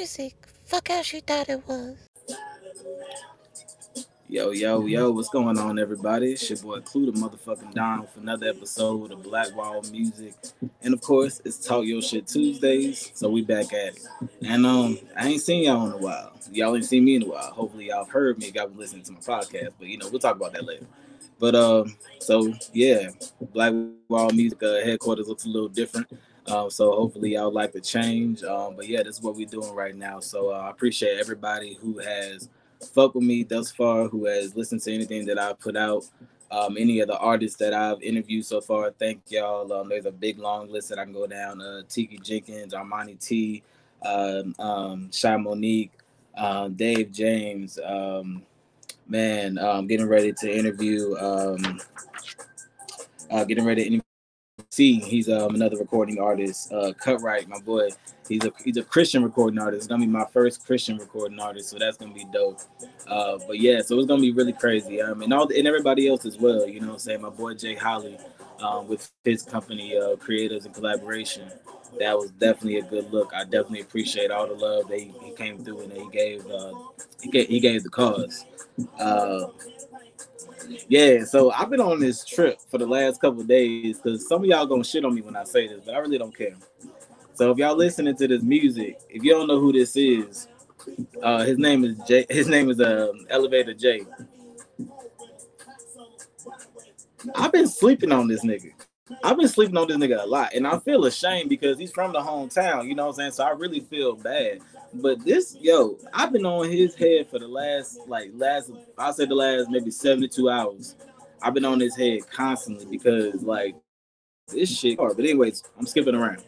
music. Fuck how she thought it was. Yo, yo, yo, what's going on, everybody? It's your boy Klue, the motherfucking Don, with another episode of Black Wall Music. And of course, it's Talk Your Shit Tuesdays, so we back at it. And um, I ain't seen y'all in a while. Y'all ain't seen me in a while. Hopefully, y'all heard me. Y'all been listening to my podcast, but you know, we'll talk about that later. But um, so yeah, Black Wall Music uh, headquarters looks a little different. Um, so hopefully y'all like the change. Um, but yeah, this is what we're doing right now. So uh, I appreciate everybody who has fucked with me thus far, who has listened to anything that I've put out. Um, any of the artists that I've interviewed so far, thank y'all. Um, there's a big long list that I can go down. Uh, Tiki Jenkins, Armani T, um, um, Shy Monique, Dave James. Man, um, getting ready to interview. Uh, getting ready to interview. See, he's um, another recording artist. Uh, Cut Right, my boy. He's a he's a Christian recording artist. It's gonna be my first Christian recording artist, so that's gonna be dope. Uh, but yeah, so it's gonna be really crazy. Um, and all and everybody else as well. You know, what I'm saying my boy Jay Holly, um, with his company, uh, Creators and Collaboration. That was definitely a good look. I definitely appreciate all the love that he, he came through and that he gave. Uh, he gave he gave the cause. Uh, yeah, so I've been on this trip for the last couple days because some of y'all gonna shit on me when I say this, but I really don't care. So if y'all listening to this music, if you don't know who this is, uh, his name is Jay. His name is um, Elevator J. I've been sleeping on this nigga. I've been sleeping on this nigga a lot, and I feel ashamed because he's from the hometown. You know what I'm saying? So I really feel bad. But this, yo, I've been on his head for the last, like, last, I say the last maybe 72 hours. I've been on his head constantly because, like, this shit. But anyways, I'm skipping around.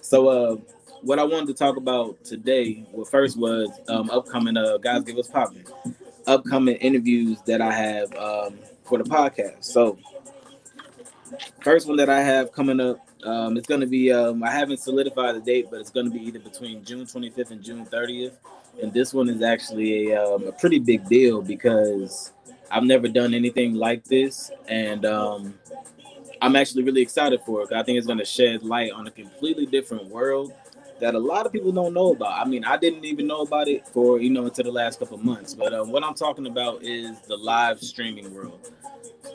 So uh what I wanted to talk about today, well, first was um upcoming uh guys give us popping, upcoming interviews that I have um for the podcast. So first one that I have coming up, um, it's gonna be um I haven't solidified the date, but it's gonna be either between June 25th and June 30th. And this one is actually a um, a pretty big deal because I've never done anything like this, and um I'm actually really excited for it. I think it's going to shed light on a completely different world that a lot of people don't know about. I mean, I didn't even know about it for you know until the last couple months. But uh, what I'm talking about is the live streaming world.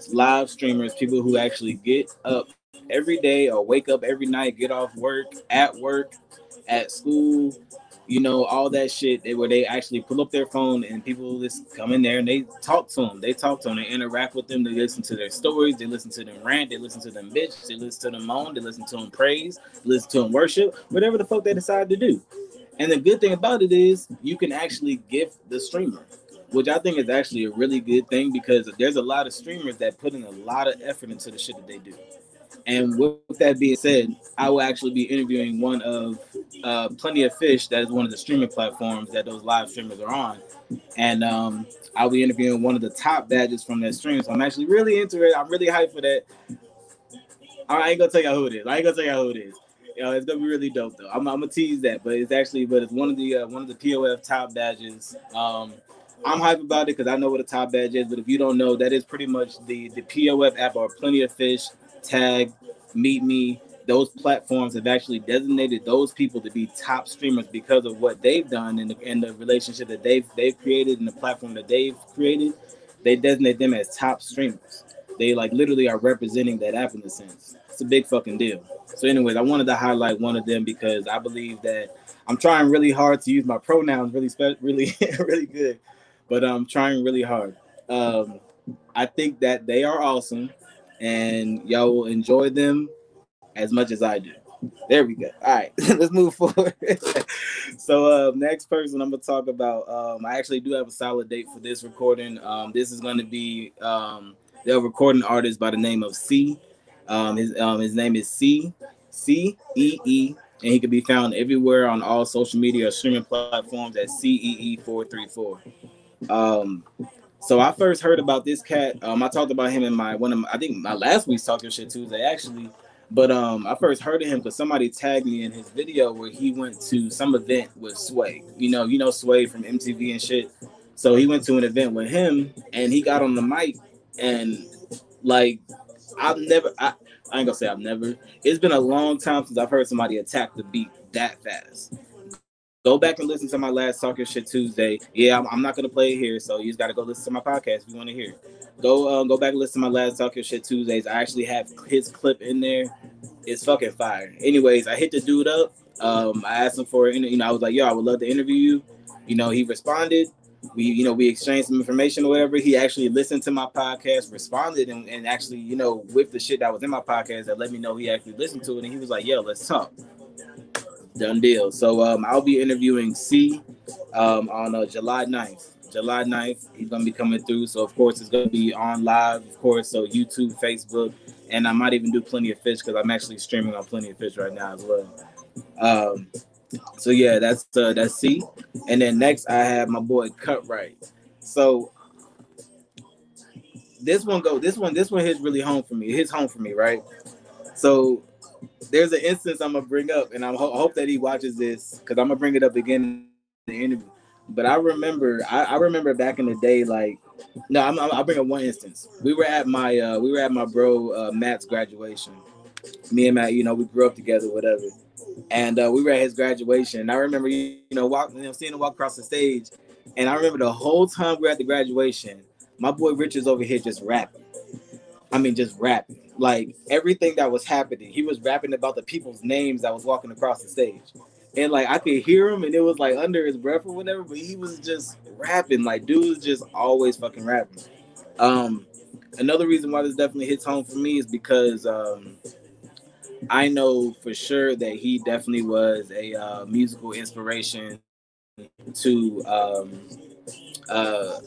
Live streamers, people who actually get up every day or wake up every night, get off work, at work, at school, you know, all that shit where they actually pull up their phone and people just come in there and they talk to them. They talk to them, they interact with them, they listen to their stories, they listen to them rant, they listen to them bitch, they listen to them moan, they listen to them praise, listen to them worship, whatever the fuck they decide to do. And the good thing about it is you can actually gift the streamer, which I think is actually a really good thing because there's a lot of streamers that put in a lot of effort into the shit that they do. And with that being said, I will actually be interviewing one of uh, Plenty of Fish, that is one of the streaming platforms that those live streamers are on. And um, I'll be interviewing one of the top badges from that stream. So I'm actually really into it. I'm really hyped for that. I ain't gonna tell y'all who it is. I ain't gonna tell y'all who it is. You know, it's gonna be really dope though. I'm, I'm gonna tease that, but it's actually, but it's one of the uh, one of the POF top badges. Um, I'm hyped about it because I know what a top badge is. But if you don't know, that is pretty much the the POF app or Plenty of Fish Tag, Meet Me, those platforms have actually designated those people to be top streamers because of what they've done and the, and the relationship that they've they've created and the platform that they've created. They designate them as top streamers. They like literally are representing that app in a sense. It's a big fucking deal. So, anyways, I wanted to highlight one of them because I believe that I'm trying really hard to use my pronouns really, spe- really, really good, but I'm trying really hard. Um, I think that they are awesome and y'all will enjoy them as much as I do. There we go. All right, let's move forward. so, uh, next person I'm gonna talk about. Um, I actually do have a solid date for this recording. Um, this is gonna be um, the recording artist by the name of C. Um, his um, his name is C C E E, and he can be found everywhere on all social media or streaming platforms at C E E four three four. Um, so I first heard about this cat. Um, I talked about him in my one of my, I think my last week's talking shit Tuesday actually. But um, I first heard of him because somebody tagged me in his video where he went to some event with Sway. You know, you know Sway from MTV and shit. So he went to an event with him, and he got on the mic, and like I've never, I, I ain't gonna say I've never. It's been a long time since I've heard somebody attack the beat that fast. Go back and listen to my last Talk Your Shit Tuesday. Yeah, I'm, I'm not gonna play it here, so you just gotta go listen to my podcast if you want to hear. Go uh, go back and listen to my last Talk Your Shit Tuesdays. I actually have his clip in there. It's fucking fire. Anyways, I hit the dude up. Um, I asked him for. You know, I was like, "Yo, I would love to interview you." You know, he responded. We, you know, we exchanged some information or whatever. He actually listened to my podcast, responded, and, and actually, you know, with the shit that was in my podcast, that let me know he actually listened to it, and he was like, "Yo, let's talk." Done deal. So um, I'll be interviewing C um, on uh, July 9th. July 9th, he's gonna be coming through. So of course it's gonna be on live, of course. So YouTube, Facebook, and I might even do plenty of fish because I'm actually streaming on plenty of fish right now as well. Um, so yeah, that's uh, that's C. And then next I have my boy Cut Right. So this one go this one this one hits really home for me. It hits home for me, right? So there's an instance I'm gonna bring up, and I ho- hope that he watches this because I'm gonna bring it up again in the interview. But I remember, I, I remember back in the day, like, no, I'm, I'll bring up one instance. We were at my, uh, we were at my bro uh, Matt's graduation. Me and Matt, you know, we grew up together, whatever. And uh, we were at his graduation. And I remember, you know, walking, you know, seeing him walk across the stage. And I remember the whole time we were at the graduation, my boy Richard's over here just rapping. I mean, just rapping like everything that was happening. He was rapping about the people's names that was walking across the stage. And like I could hear him and it was like under his breath or whatever, but he was just rapping. Like dude was just always fucking rapping. Um another reason why this definitely hits home for me is because um I know for sure that he definitely was a uh, musical inspiration to um uh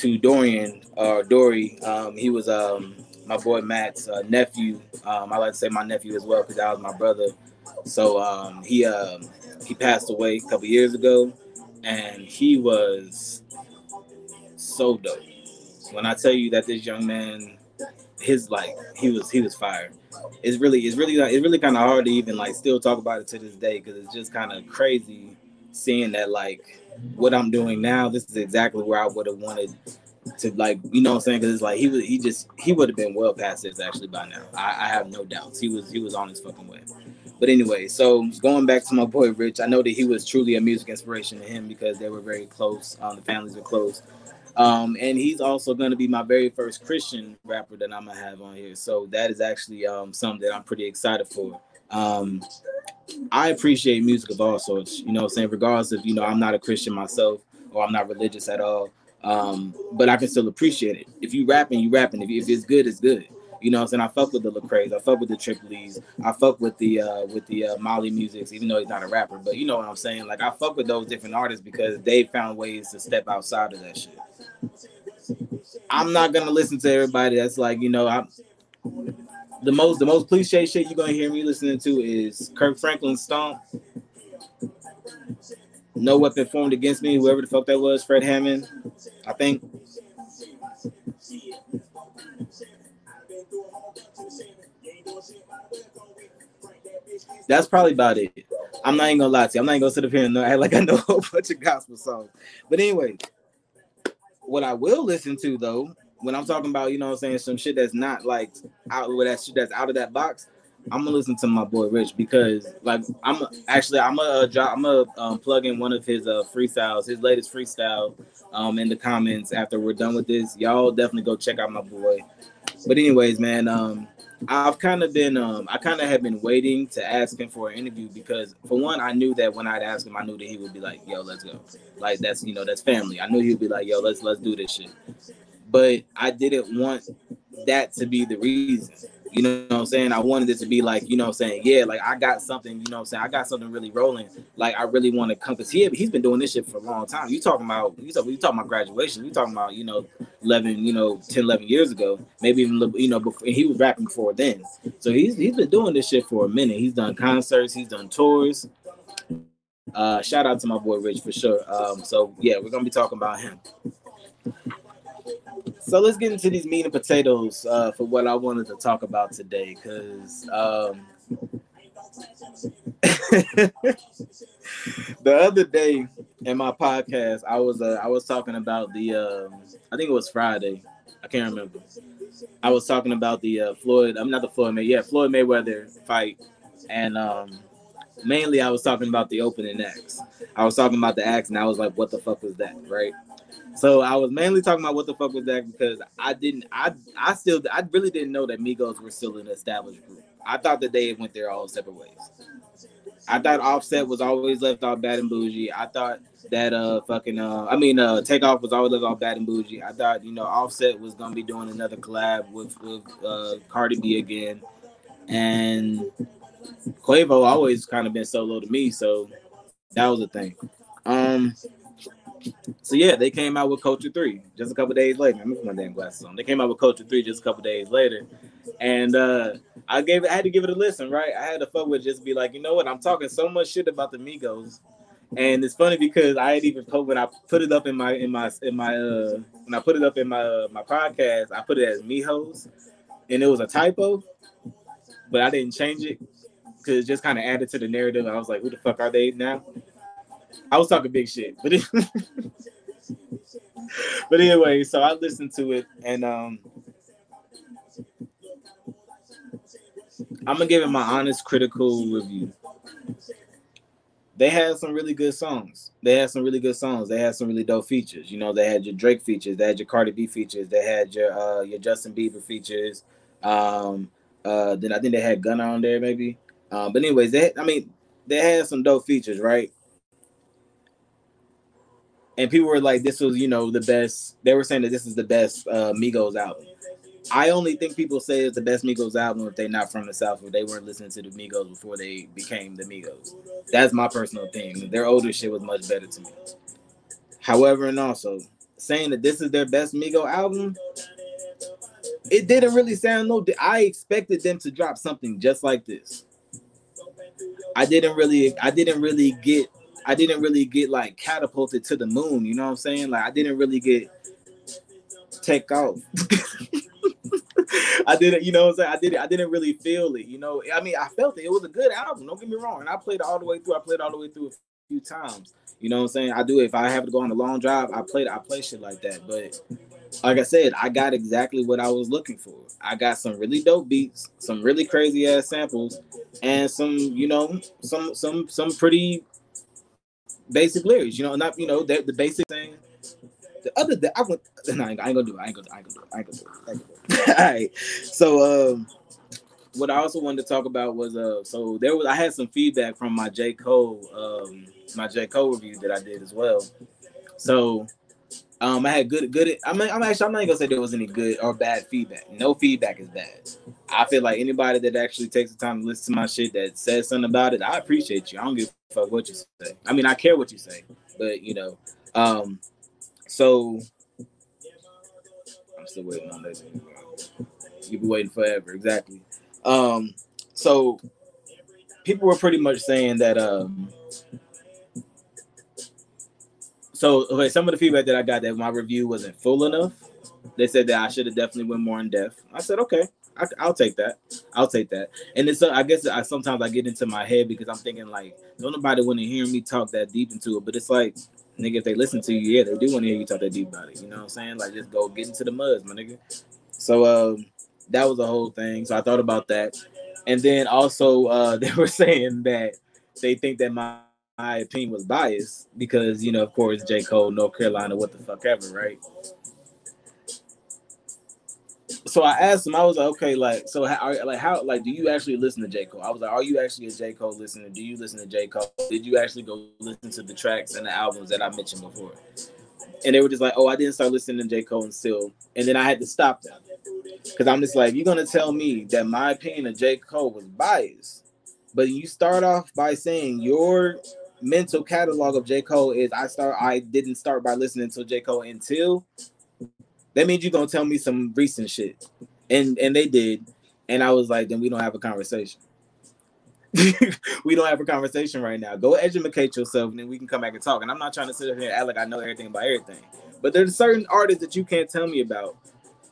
to Dorian or uh, Dory. Um, he was um, my boy Matt's uh, nephew. Um, I like to say my nephew as well because that was my brother. So um, he um, he passed away a couple years ago, and he was so dope. When I tell you that this young man, his like he was he was fired. It's really it's really it's really kind of hard to even like still talk about it to this day because it's just kind of crazy seeing that like what I'm doing now. This is exactly where I would have wanted to like you know what I'm saying because it's like he was he just he would have been well past this actually by now. I, I have no doubts he was he was on his fucking way. But anyway, so going back to my boy Rich, I know that he was truly a music inspiration to him because they were very close. Um, the families were close. Um, and he's also going to be my very first Christian rapper that I'm gonna have on here. So that is actually um, something that I'm pretty excited for. Um, I appreciate music of all sorts, you know, saying regardless of you know I'm not a Christian myself or I'm not religious at all. Um, but I can still appreciate it. If you rapping, you rapping. If, if it's good, it's good. You know, I'm saying I fuck with the Lecrae's, I fuck with the Trip Lee's, I fuck with the uh with the uh, Mali Musics, even though he's not a rapper. But you know what I'm saying? Like I fuck with those different artists because they found ways to step outside of that shit. I'm not gonna listen to everybody that's like, you know, I'm the most the most cliche shit you're gonna hear me listening to is Kirk Franklin Stomp. No weapon formed against me, whoever the fuck that was, Fred Hammond, I think. That's probably about it. I'm not even gonna lie to you. I'm not even gonna sit up here and act like I know a whole bunch of gospel songs. But anyway, what I will listen to though, when I'm talking about, you know what I'm saying, some shit that's not like out with that shit that's out of that box, I'm gonna listen to my boy Rich because like I'm actually I'm gonna uh, drop I'm gonna um, plug in one of his uh, freestyles, his latest freestyle, um, in the comments after we're done with this. Y'all definitely go check out my boy. But anyways, man, um, I've kind of been um, I kind of have been waiting to ask him for an interview because for one, I knew that when I'd ask him, I knew that he would be like, "Yo, let's go." Like that's you know that's family. I knew he would be like, "Yo, let's let's do this shit." But I didn't want that to be the reason. You know what I'm saying? I wanted it to be like, you know what I'm saying? Yeah, like I got something, you know what I'm saying? I got something really rolling. Like I really want to come because he he's been doing this shit for a long time. You talking about you talking, talking about graduation, you talking about, you know, 11, you know, 10, 11 years ago, maybe even you know, before he was rapping before then. So he's he's been doing this shit for a minute. He's done concerts, he's done tours. Uh shout out to my boy Rich for sure. Um, so yeah, we're gonna be talking about him. So let's get into these meat and potatoes uh, for what I wanted to talk about today, because um, the other day in my podcast, I was uh, I was talking about the um, I think it was Friday, I can't remember. I was talking about the uh, Floyd. I'm not the Floyd May. Yeah, Floyd Mayweather fight, and um, mainly I was talking about the opening acts. I was talking about the acts, and I was like, "What the fuck was that?" Right. So I was mainly talking about what the fuck was that because I didn't, I, I still, I really didn't know that Migos were still an established group. I thought that they went their all separate ways. I thought Offset was always left off Bad and Bougie. I thought that uh fucking uh I mean uh Takeoff was always left off Bad and Bougie. I thought you know Offset was gonna be doing another collab with with uh Cardi B again, and Quavo always kind of been solo to me, so that was a thing. Um, so yeah, they came out with Culture Three just a couple days later. I'm my damn glasses on. They came out with Culture Three just a couple days later, and uh, I gave I had to give it a listen. Right, I had to fuck with just be like, you know what? I'm talking so much shit about the Migos, and it's funny because I had even put when I put it up in my in my in my uh when I put it up in my uh, my podcast, I put it as Mijos, and it was a typo, but I didn't change it because it just kind of added to the narrative. I was like, who the fuck are they now? I was talking big shit, but it, but anyway, so I listened to it and um I'm gonna give it my honest critical review. They had some really good songs. They had some really good songs. They had some really dope features. You know, they had your Drake features, they had your Cardi B features, they had your uh your Justin Bieber features. Um uh then I think they had Gunna on there maybe. Uh, but anyways, they I mean they had some dope features, right? And people were like, "This was, you know, the best." They were saying that this is the best uh, Migos album. I only think people say it's the best Migos album if they're not from the South or they weren't listening to the Migos before they became the Migos. That's my personal thing. Their older shit was much better to me. However, and also saying that this is their best Migo album, it didn't really sound no. I expected them to drop something just like this. I didn't really, I didn't really get I didn't really get like catapulted to the moon. You know what I'm saying? Like I didn't really get take off. I didn't, you know what I'm saying? I didn't I didn't really feel it, you know. I mean, I felt it. It was a good album, don't get me wrong. And I played it all the way through. I played all the way through a few times. You know what I'm saying? I do if I have to go on a long drive, I played I play shit like that. But like I said, I got exactly what I was looking for. I got some really dope beats, some really crazy ass samples, and some, you know, some some some pretty basic lyrics, you know, not you know the, basic thing. The other that I went, no, I ain't, gonna do it. I ain't gonna, I ain't gonna do it. I ain't gonna do it. I ain't gonna do it. All right. So, um, what I also wanted to talk about was, uh, so there was I had some feedback from my J Cole, um, my J Cole review that I did as well. So, um, I had good, good. I mean, I'm actually, I'm not gonna say there was any good or bad feedback. No feedback is bad. I feel like anybody that actually takes the time to listen to my shit that says something about it, I appreciate you. I don't give a fuck what you say. I mean, I care what you say, but you know, um, so I'm still waiting on that. You've been waiting forever, exactly. Um, so people were pretty much saying that um so okay, some of the feedback that I got that my review wasn't full enough. They said that I should have definitely went more in depth. I said, okay, I, will take that. I'll take that. And it's uh, I guess I sometimes I get into my head because I'm thinking like, don't nobody want to hear me talk that deep into it. But it's like, nigga, if they listen to you, yeah, they do want to hear you talk that deep about it. You know what I'm saying? Like, just go get into the mud, my nigga. So um, that was the whole thing. So I thought about that, and then also uh, they were saying that they think that my my opinion was biased because you know, of course, J. Cole, North Carolina, what the fuck ever, right? So I asked him, I was like, okay, like, so how, like, how, like, do you actually listen to J. Cole? I was like, are you actually a J. Cole listener? Do you listen to J. Cole? Did you actually go listen to the tracks and the albums that I mentioned before? And they were just like, oh, I didn't start listening to J. Cole until, and then I had to stop them because I'm just like, you're gonna tell me that my opinion of J. Cole was biased, but you start off by saying your mental catalog of J. Cole is I start I didn't start by listening to J. Cole until that means you're gonna tell me some recent shit. And and they did. And I was like, then we don't have a conversation. we don't have a conversation right now. Go educate yourself, and then we can come back and talk. And I'm not trying to sit up here and act like I know everything about everything. But there's certain artists that you can't tell me about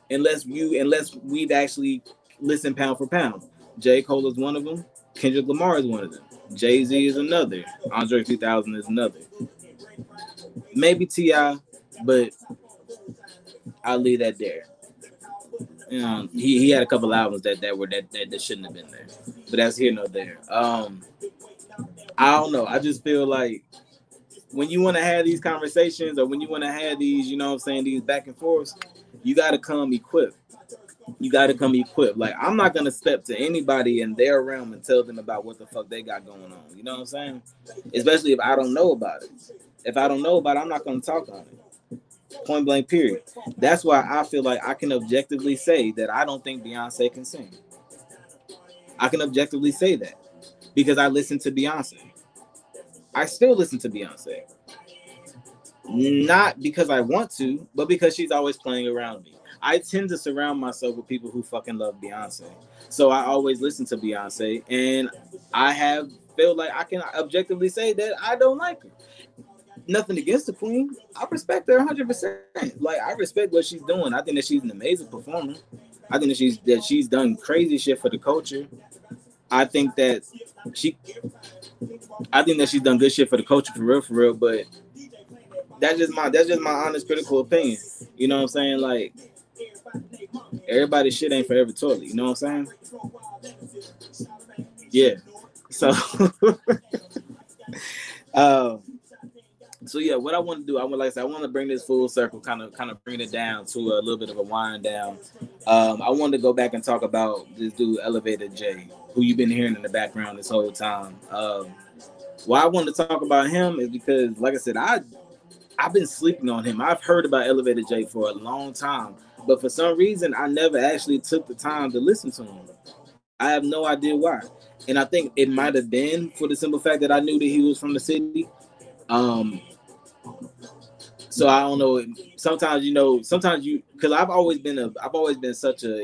unless you unless we've actually listened pound for pound. J. Cole is one of them. Kendrick Lamar is one of them. Jay Z is another. Andre 3000 is another. Maybe T.I., but I'll leave that there. Know, he, he had a couple albums that, that were that, that, that shouldn't have been there, but that's here no there. Um, I don't know. I just feel like when you want to have these conversations or when you want to have these, you know what I'm saying, these back and forths, you got to come equipped. You got to come equipped. Like, I'm not to step to anybody in their realm and tell them about what the fuck they got going on. You know what I'm saying? Especially if I don't know about it. If I don't know about it, I'm not to talk on it. Point blank, period. That's why I feel like I can objectively say that I don't think Beyonce can sing. I can objectively say that because I listen to Beyonce. I still listen to Beyonce. Not because I want to, but because she's always playing around me. I tend to surround myself with people who fucking love Beyonce. So I always listen to Beyonce and I have felt like I can objectively say that I don't like her. Nothing against the queen. I respect her 100%. Like I respect what she's doing. I think that she's an amazing performer. I think that she's that she's done crazy shit for the culture. I think that she I think that she's done good shit for the culture for real, for real. But that's just my that's just my honest critical opinion. You know what I'm saying? Like everybody's shit ain't forever toilet. You know what I'm saying? Yeah. So, um, so yeah, what I want to do, I would like I I want to bring this full circle, kind of, kind of bring it down to a little bit of a wind down. Um, I wanted to go back and talk about this dude, Elevator J, who you've been hearing in the background this whole time. Um, why I wanted to talk about him is because, like I said, I I've been sleeping on him. I've heard about Elevator J for a long time, but for some reason, I never actually took the time to listen to him. I have no idea why, and I think it might have been for the simple fact that I knew that he was from the city. Um, so I don't know. Sometimes you know, sometimes you because I've always been a, I've always been such a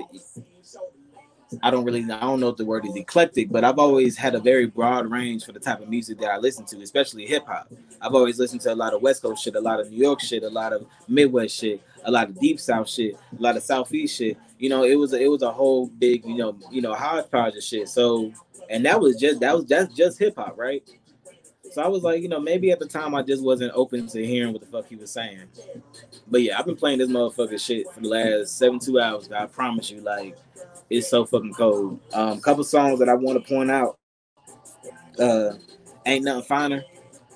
I don't really I don't know if the word is eclectic, but I've always had a very broad range for the type of music that I listen to, especially hip hop. I've always listened to a lot of West Coast shit, a lot of New York shit, a lot of Midwest shit, a lot of Deep South shit, a lot of Southeast shit. You know, it was a, it was a whole big you know you know hodgepodge of shit. So and that was just that was that's just hip hop, right? So I was like, you know, maybe at the time I just wasn't open to hearing what the fuck he was saying. But yeah, I've been playing this motherfucker shit for the last seven two hours. I promise you, like, it's so fucking cold. Um, couple songs that I want to point out. Uh, ain't nothing finer.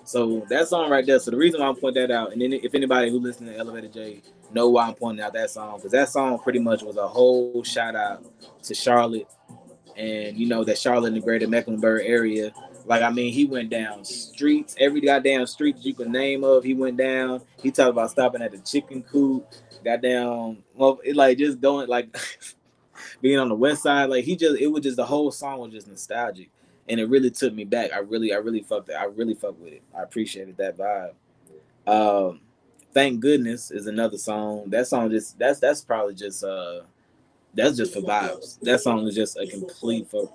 So that song right there. So the reason why I'm pointing that out, and then if anybody who listens to Elevator J know why I'm pointing out that song, because that song pretty much was a whole shout out to Charlotte, and you know that Charlotte in the Greater Mecklenburg area like I mean, he went down streets, every goddamn street you can name of. He went down. He talked about stopping at the chicken coop. Goddamn, well, it like just going like being on the west side. Like he just, it was just the whole song was just nostalgic, and it really took me back. I really, I really fucked it. I really fucked with it. I appreciated that vibe. Um, thank goodness is another song. That song just that's that's probably just uh that's just for vibes. That song is just a complete for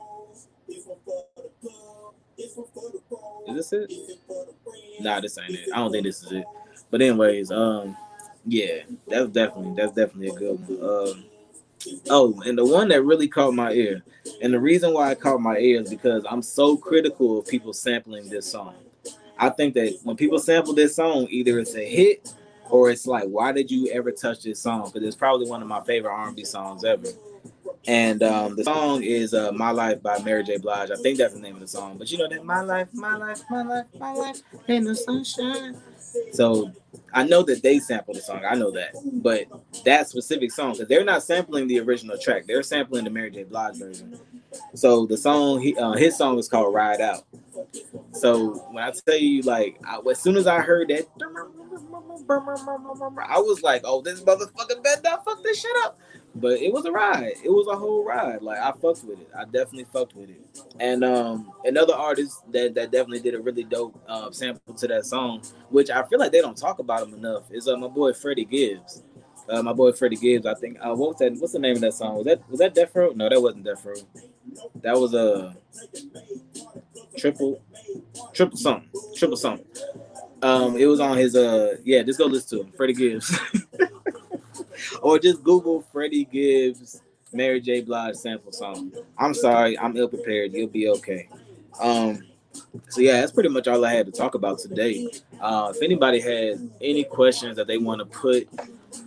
is this it? Nah, this ain't it. I don't think this is it. But anyways, um, yeah, that's definitely that's definitely a good one. Um, oh, and the one that really caught my ear, and the reason why I caught my ear is because I'm so critical of people sampling this song. I think that when people sample this song, either it's a hit or it's like, why did you ever touch this song? Because it's probably one of my favorite R&B songs ever. And um, the song is uh, "My Life" by Mary J. Blige. I think that's the name of the song. But you know that "My Life, My Life, My Life, My Life" in the sunshine. So I know that they sampled the song. I know that, but that specific song because they're not sampling the original track. They're sampling the Mary J. Blige version. So the song, he, uh, his song is called "Ride Out." So when I tell you, like, I, as soon as I heard that, I was like, "Oh, this motherfucker better fuck this shit up." But it was a ride. It was a whole ride. Like I fucked with it. I definitely fucked with it. And um, another artist that, that definitely did a really dope uh, sample to that song, which I feel like they don't talk about him enough, is uh, my boy Freddie Gibbs. Uh, my boy Freddie Gibbs. I think. Uh, what was that? What's the name of that song? Was that was that Death Row? No, that wasn't Death Row. That was a uh, triple, triple something, triple something. Um, it was on his uh, yeah. Just go listen to him, Freddie Gibbs. or just Google Freddie Gibbs Mary J. Blige sample song. I'm sorry, I'm ill prepared. You'll be okay. Um, so yeah, that's pretty much all I had to talk about today. Uh, if anybody has any questions that they want to put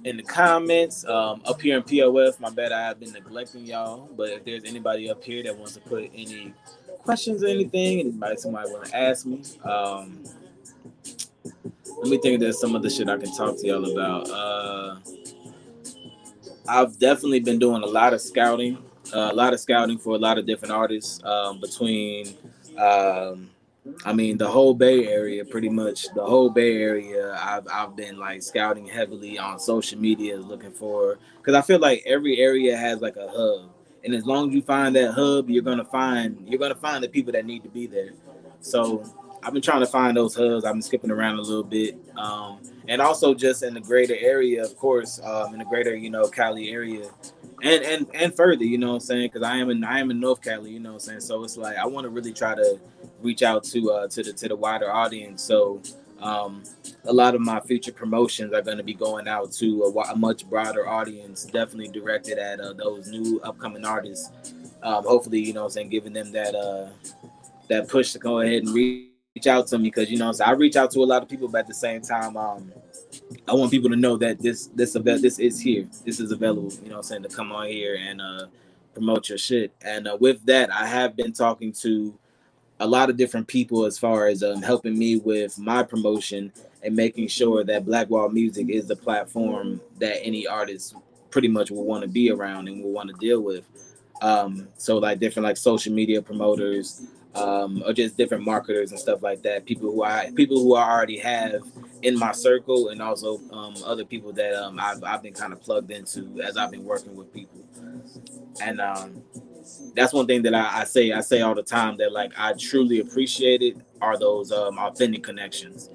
in the comments um, up here in POF, my bad I have been neglecting y'all. But if there's anybody up here that wants to put any questions or anything, anybody somebody want to ask me, um, let me think there's some other shit I can talk to y'all about. Uh, I've definitely been doing a lot of scouting, uh, a lot of scouting for a lot of different artists um, between. Um, I mean, the whole Bay Area, pretty much the whole Bay Area. I've I've been like scouting heavily on social media, looking for because I feel like every area has like a hub, and as long as you find that hub, you're gonna find you're gonna find the people that need to be there. So I've been trying to find those hubs. I've been skipping around a little bit, um, and also just in the greater area, of course, um, in the greater you know Cali area, and and and further, you know what I'm saying? Because I am in I am in North Cali, you know what I'm saying. So it's like I want to really try to reach out to uh, to the to the wider audience. So um, a lot of my future promotions are going to be going out to a, a, much broader audience, definitely directed at uh, those new upcoming artists. Um, hopefully, you know, I'm saying, giving them that uh, that push to go ahead and reach out to me because you know so I reach out to a lot of people, but at the same time, um, I want people to know that this this event this is here, this is available. You know, I'm saying to come on here and uh, promote your shit. And uh, with that, I have been talking to a lot of different people as far as um, helping me with my promotion and making sure that Blackwall Music is the platform that any artist pretty much will want to be around and will want to deal with. Um, so like different like social media promoters, um, or just different marketers and stuff like that. People who I people who I already have in my circle, and also um, other people that um, I've I've been kind of plugged into as I've been working with people. And um, that's one thing that I, I, say I say all the time that like I truly appreciate it are those um, authentic connections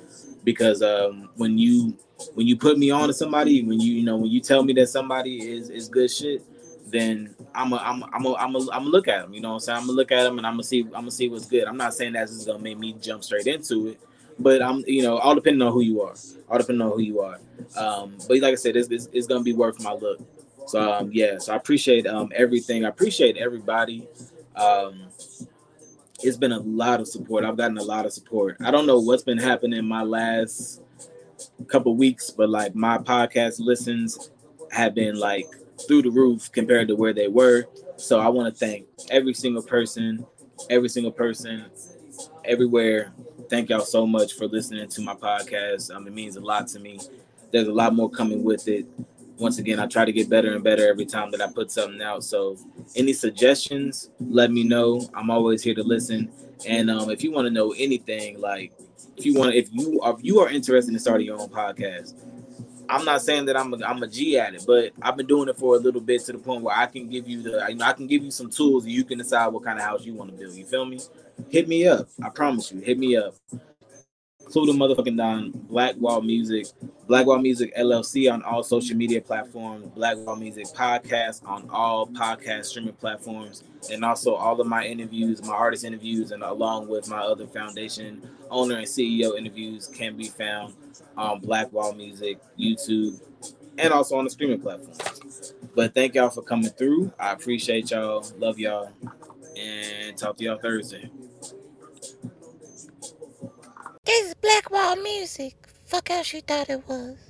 because um, when you when you put me on to somebody when you you know when you tell me that somebody is is good shit then I'm a, I'm a, I'm a, I'm a, I'm a look at them you know what I'm saying I'm gonna look at them and I'm gonna see I'm gonna see what's good I'm not saying that's just gonna make me jump straight into it but I'm you know all depending on who you are all depending on who you are um, but like I said it's, it's, it's gonna be worth my look so um, yeah, so I appreciate um, everything. I appreciate everybody. Um, it's been a lot of support. I've gotten a lot of support. I don't know what's been happening my last couple weeks, but like my podcast listens have been like through the roof compared to where they were. So I want to thank every single person, every single person, everywhere. Thank y'all so much for listening to my podcast. Um, it means a lot to me. There's a lot more coming with it once again, I try to get better and better every time that I put something out. So, any suggestions, let me know. I'm always here to listen. And um, if you want to know anything, like if you want, if you are, if you are interested in starting your own podcast, I'm not saying that I'm a, I'm a G at it, but I've been doing it for a little bit to the point where I can give you the, you know, I can give you some tools and you can decide what kind of house you want to build. You feel me? Hit me up. I promise you. Hit me up including motherfucking Don, Black Wall Music, Black Wall Music LLC on all social media platforms, Black Wall Music Podcast on all podcast streaming platforms, and also all of my interviews, my artist interviews, and along with my other foundation owner and CEO interviews can be found on Black Wall Music, YouTube, and also on the streaming platforms. But thank y'all for coming through. I appreciate y'all. Love y'all. And talk to y'all Thursday. Is Black Wall Music. Fuck how she thought it was.